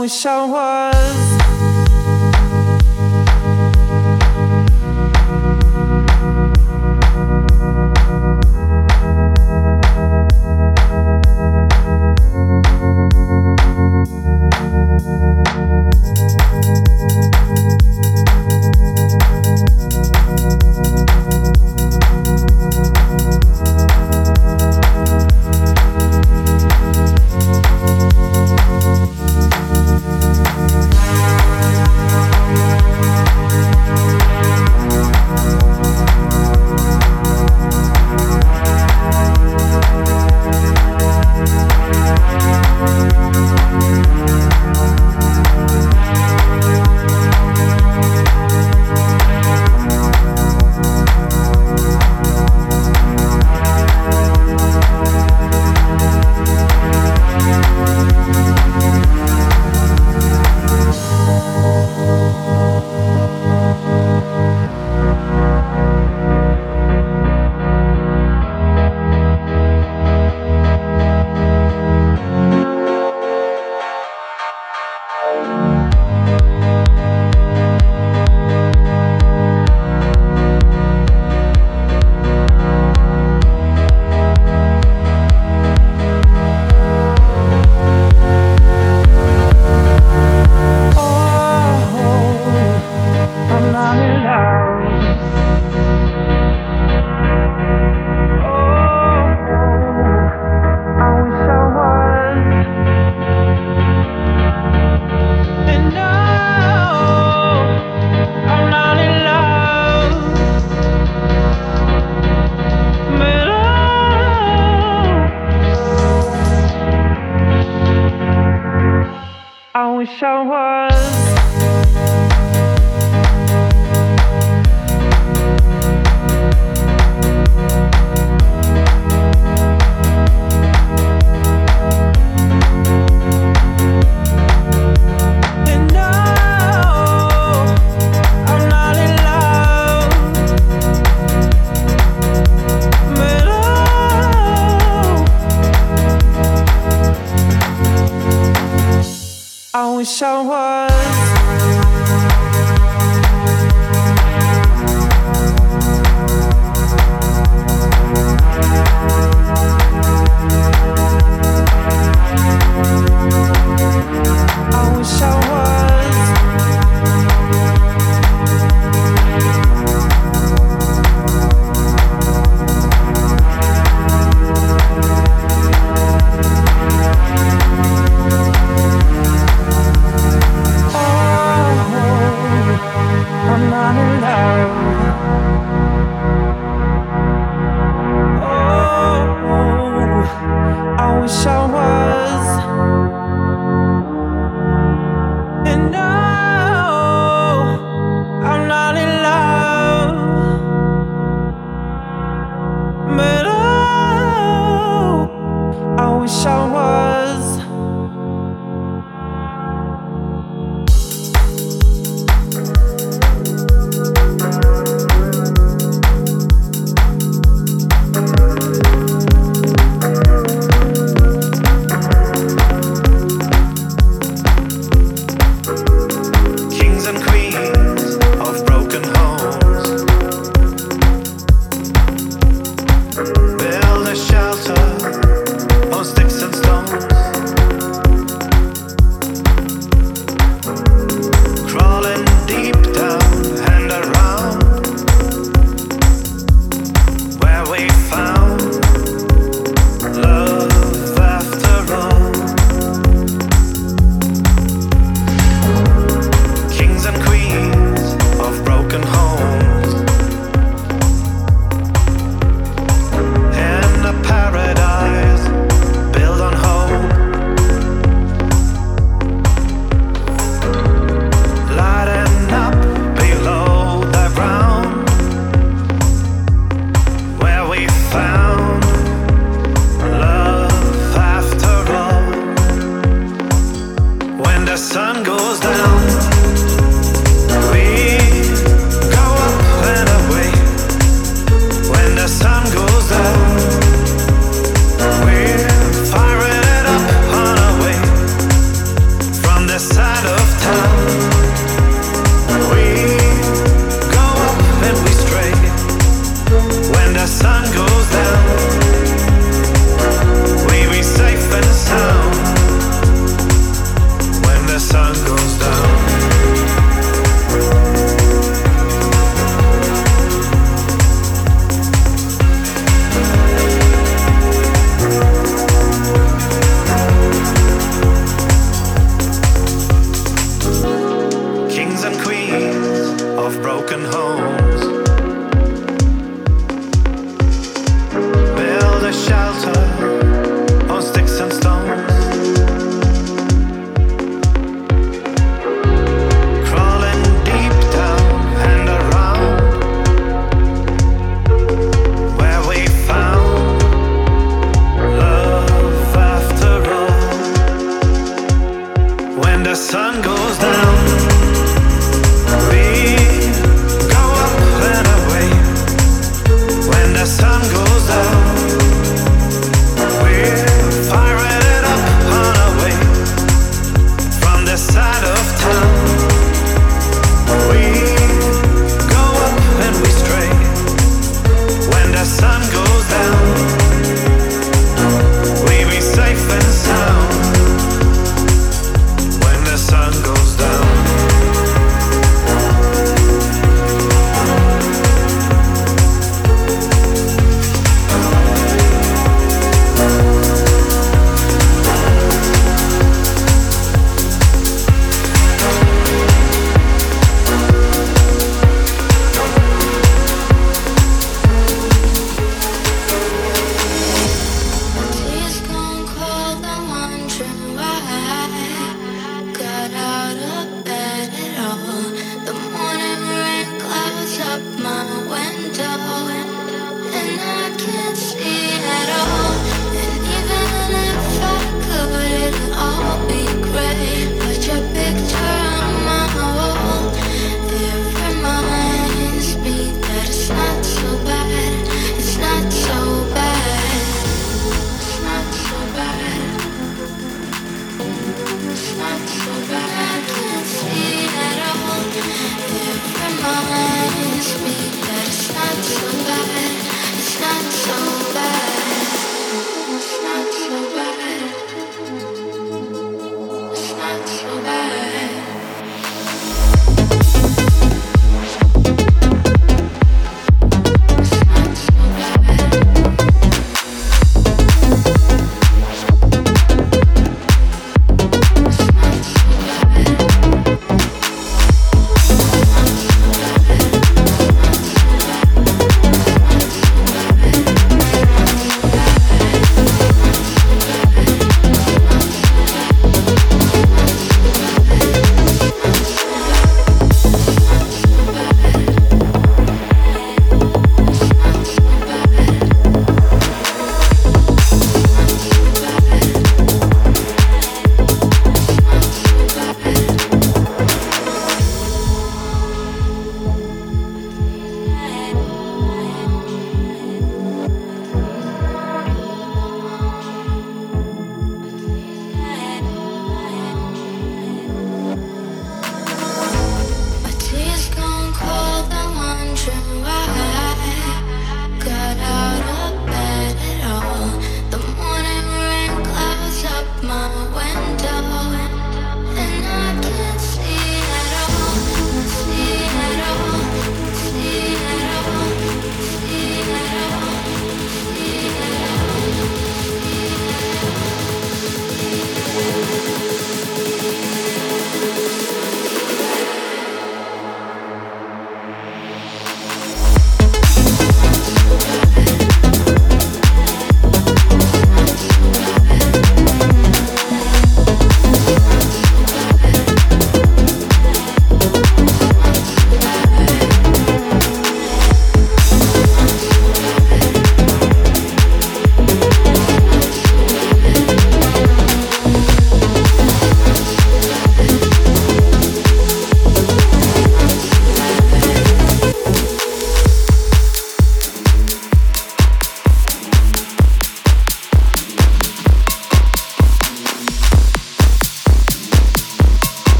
会笑话 of broken homes.